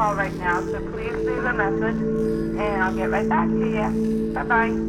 call right now, so please leave a message and I'll get right back to you. Bye bye.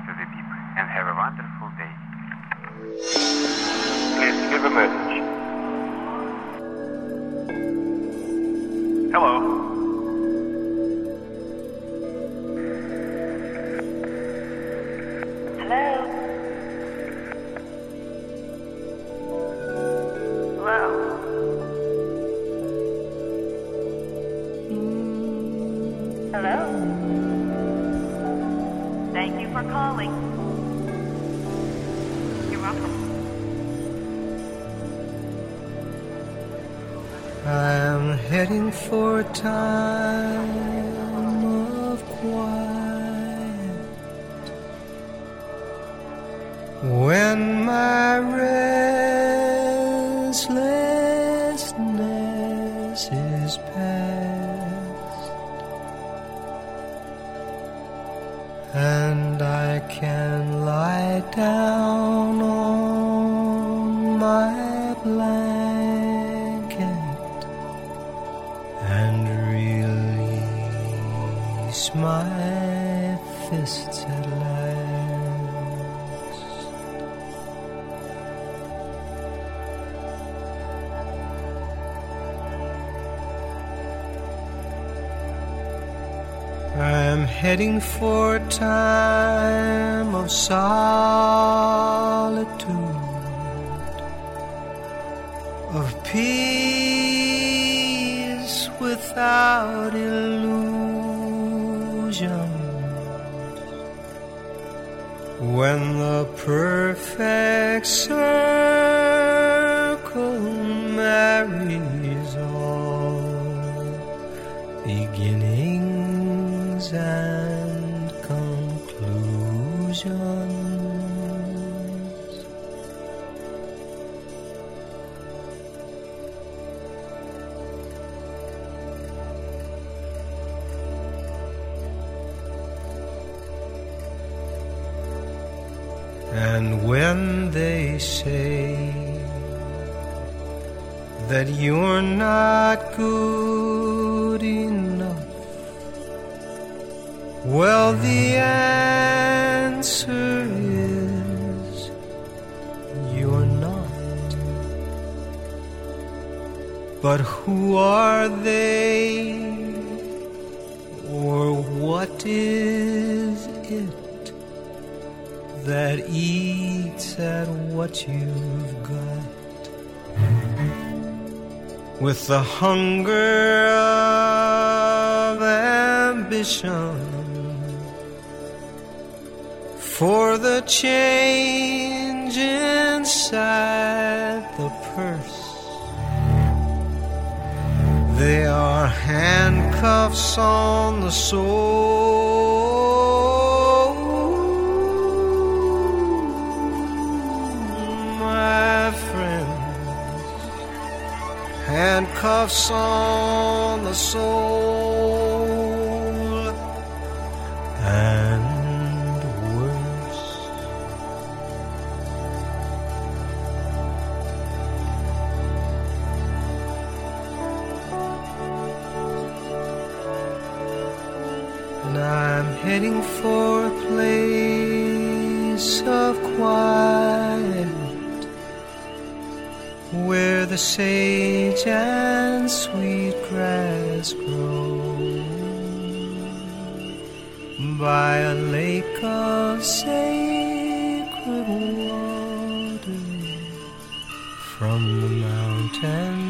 After the beep and have a wonderful day. Please leave a message. I'm for a time of solitude, of peace without illusion. When the perfect circle you're not good enough, well, the answer is you're not. But who are they, or what is it? that eats at what you've got with the hunger of ambition for the change inside the purse. They are handcuffs on the soul, Handcuffs on the soul, and worse. And I'm heading for a place of quiet where the sage and sweet grass grow. By a lake of sacred water from the mountains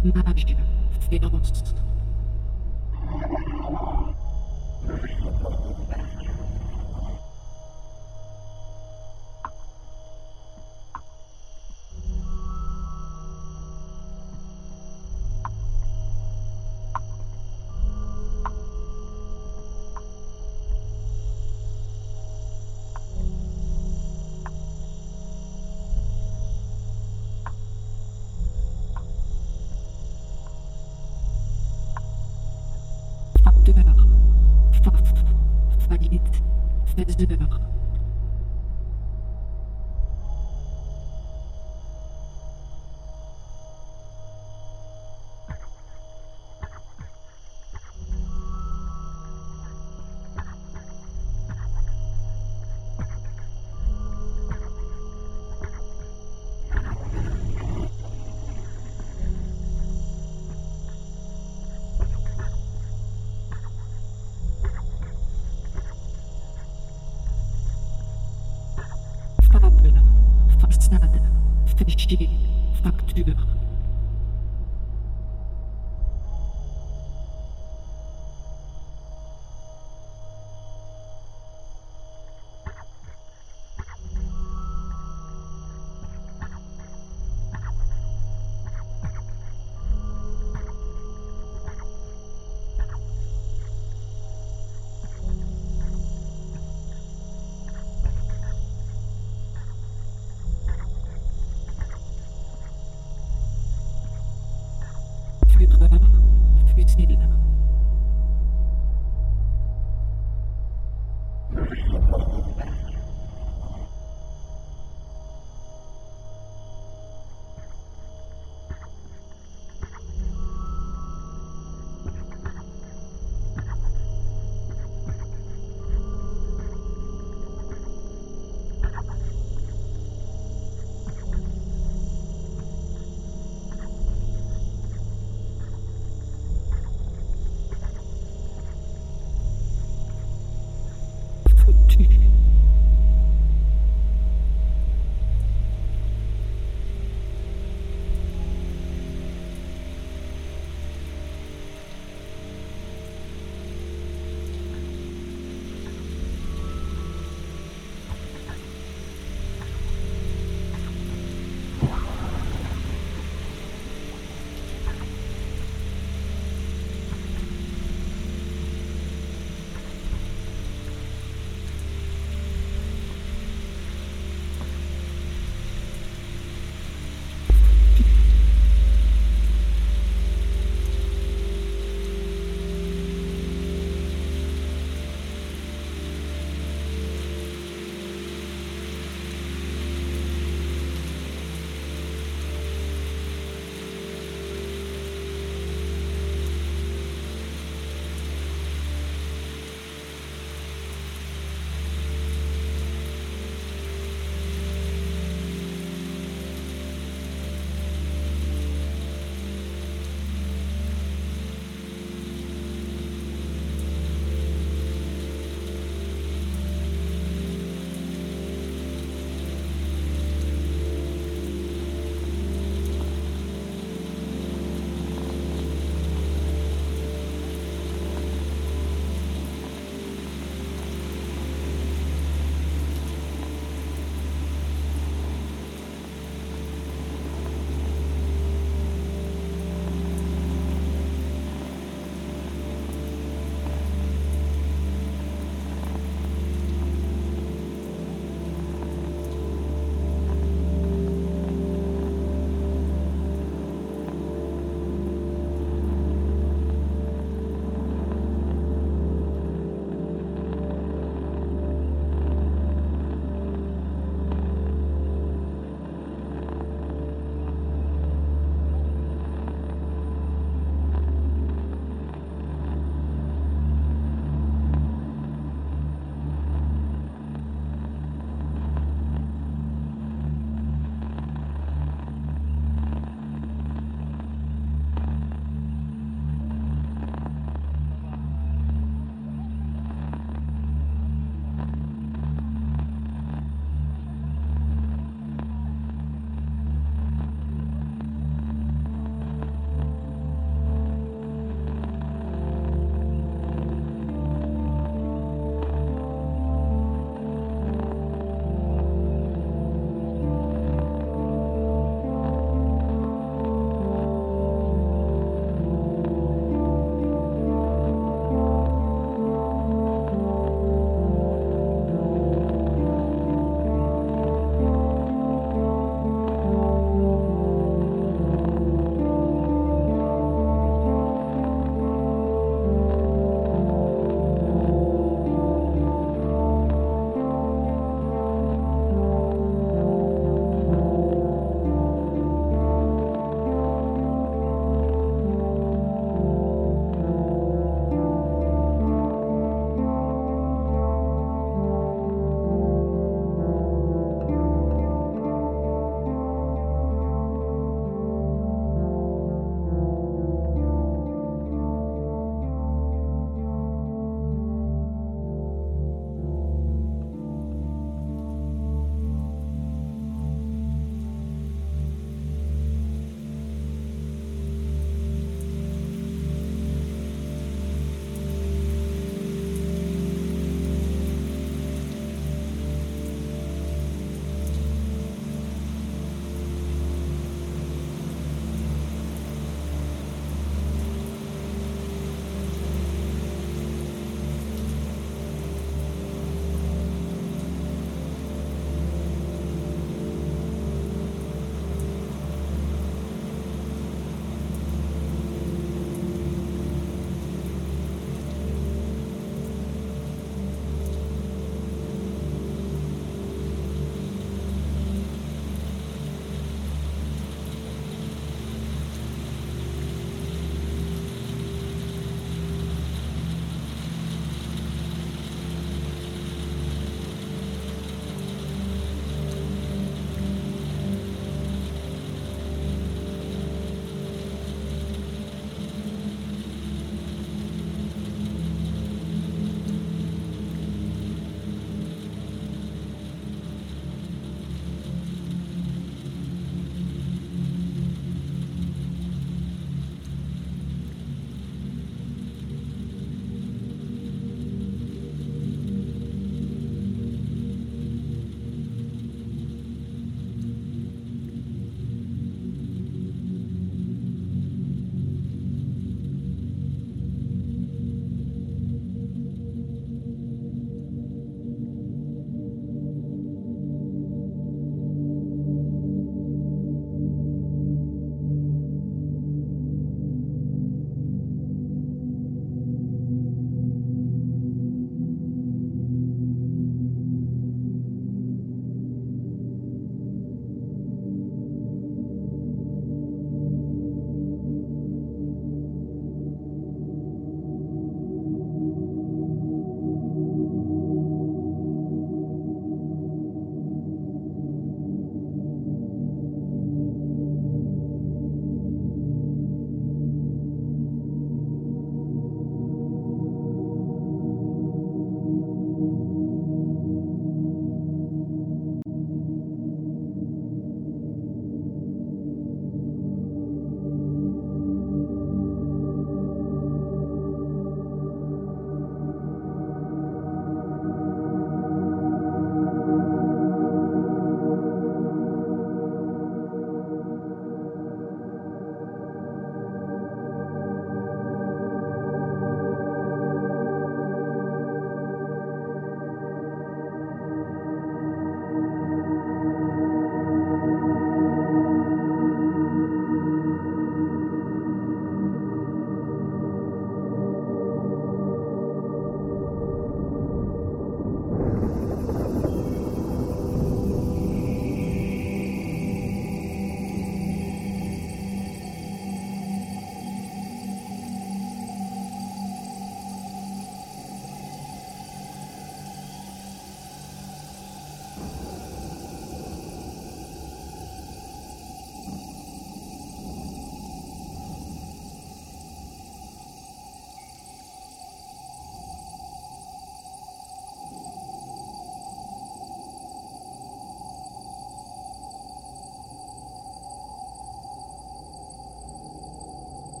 fermage, féroce. Facteur, plaisir. facture.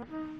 Mm-hmm.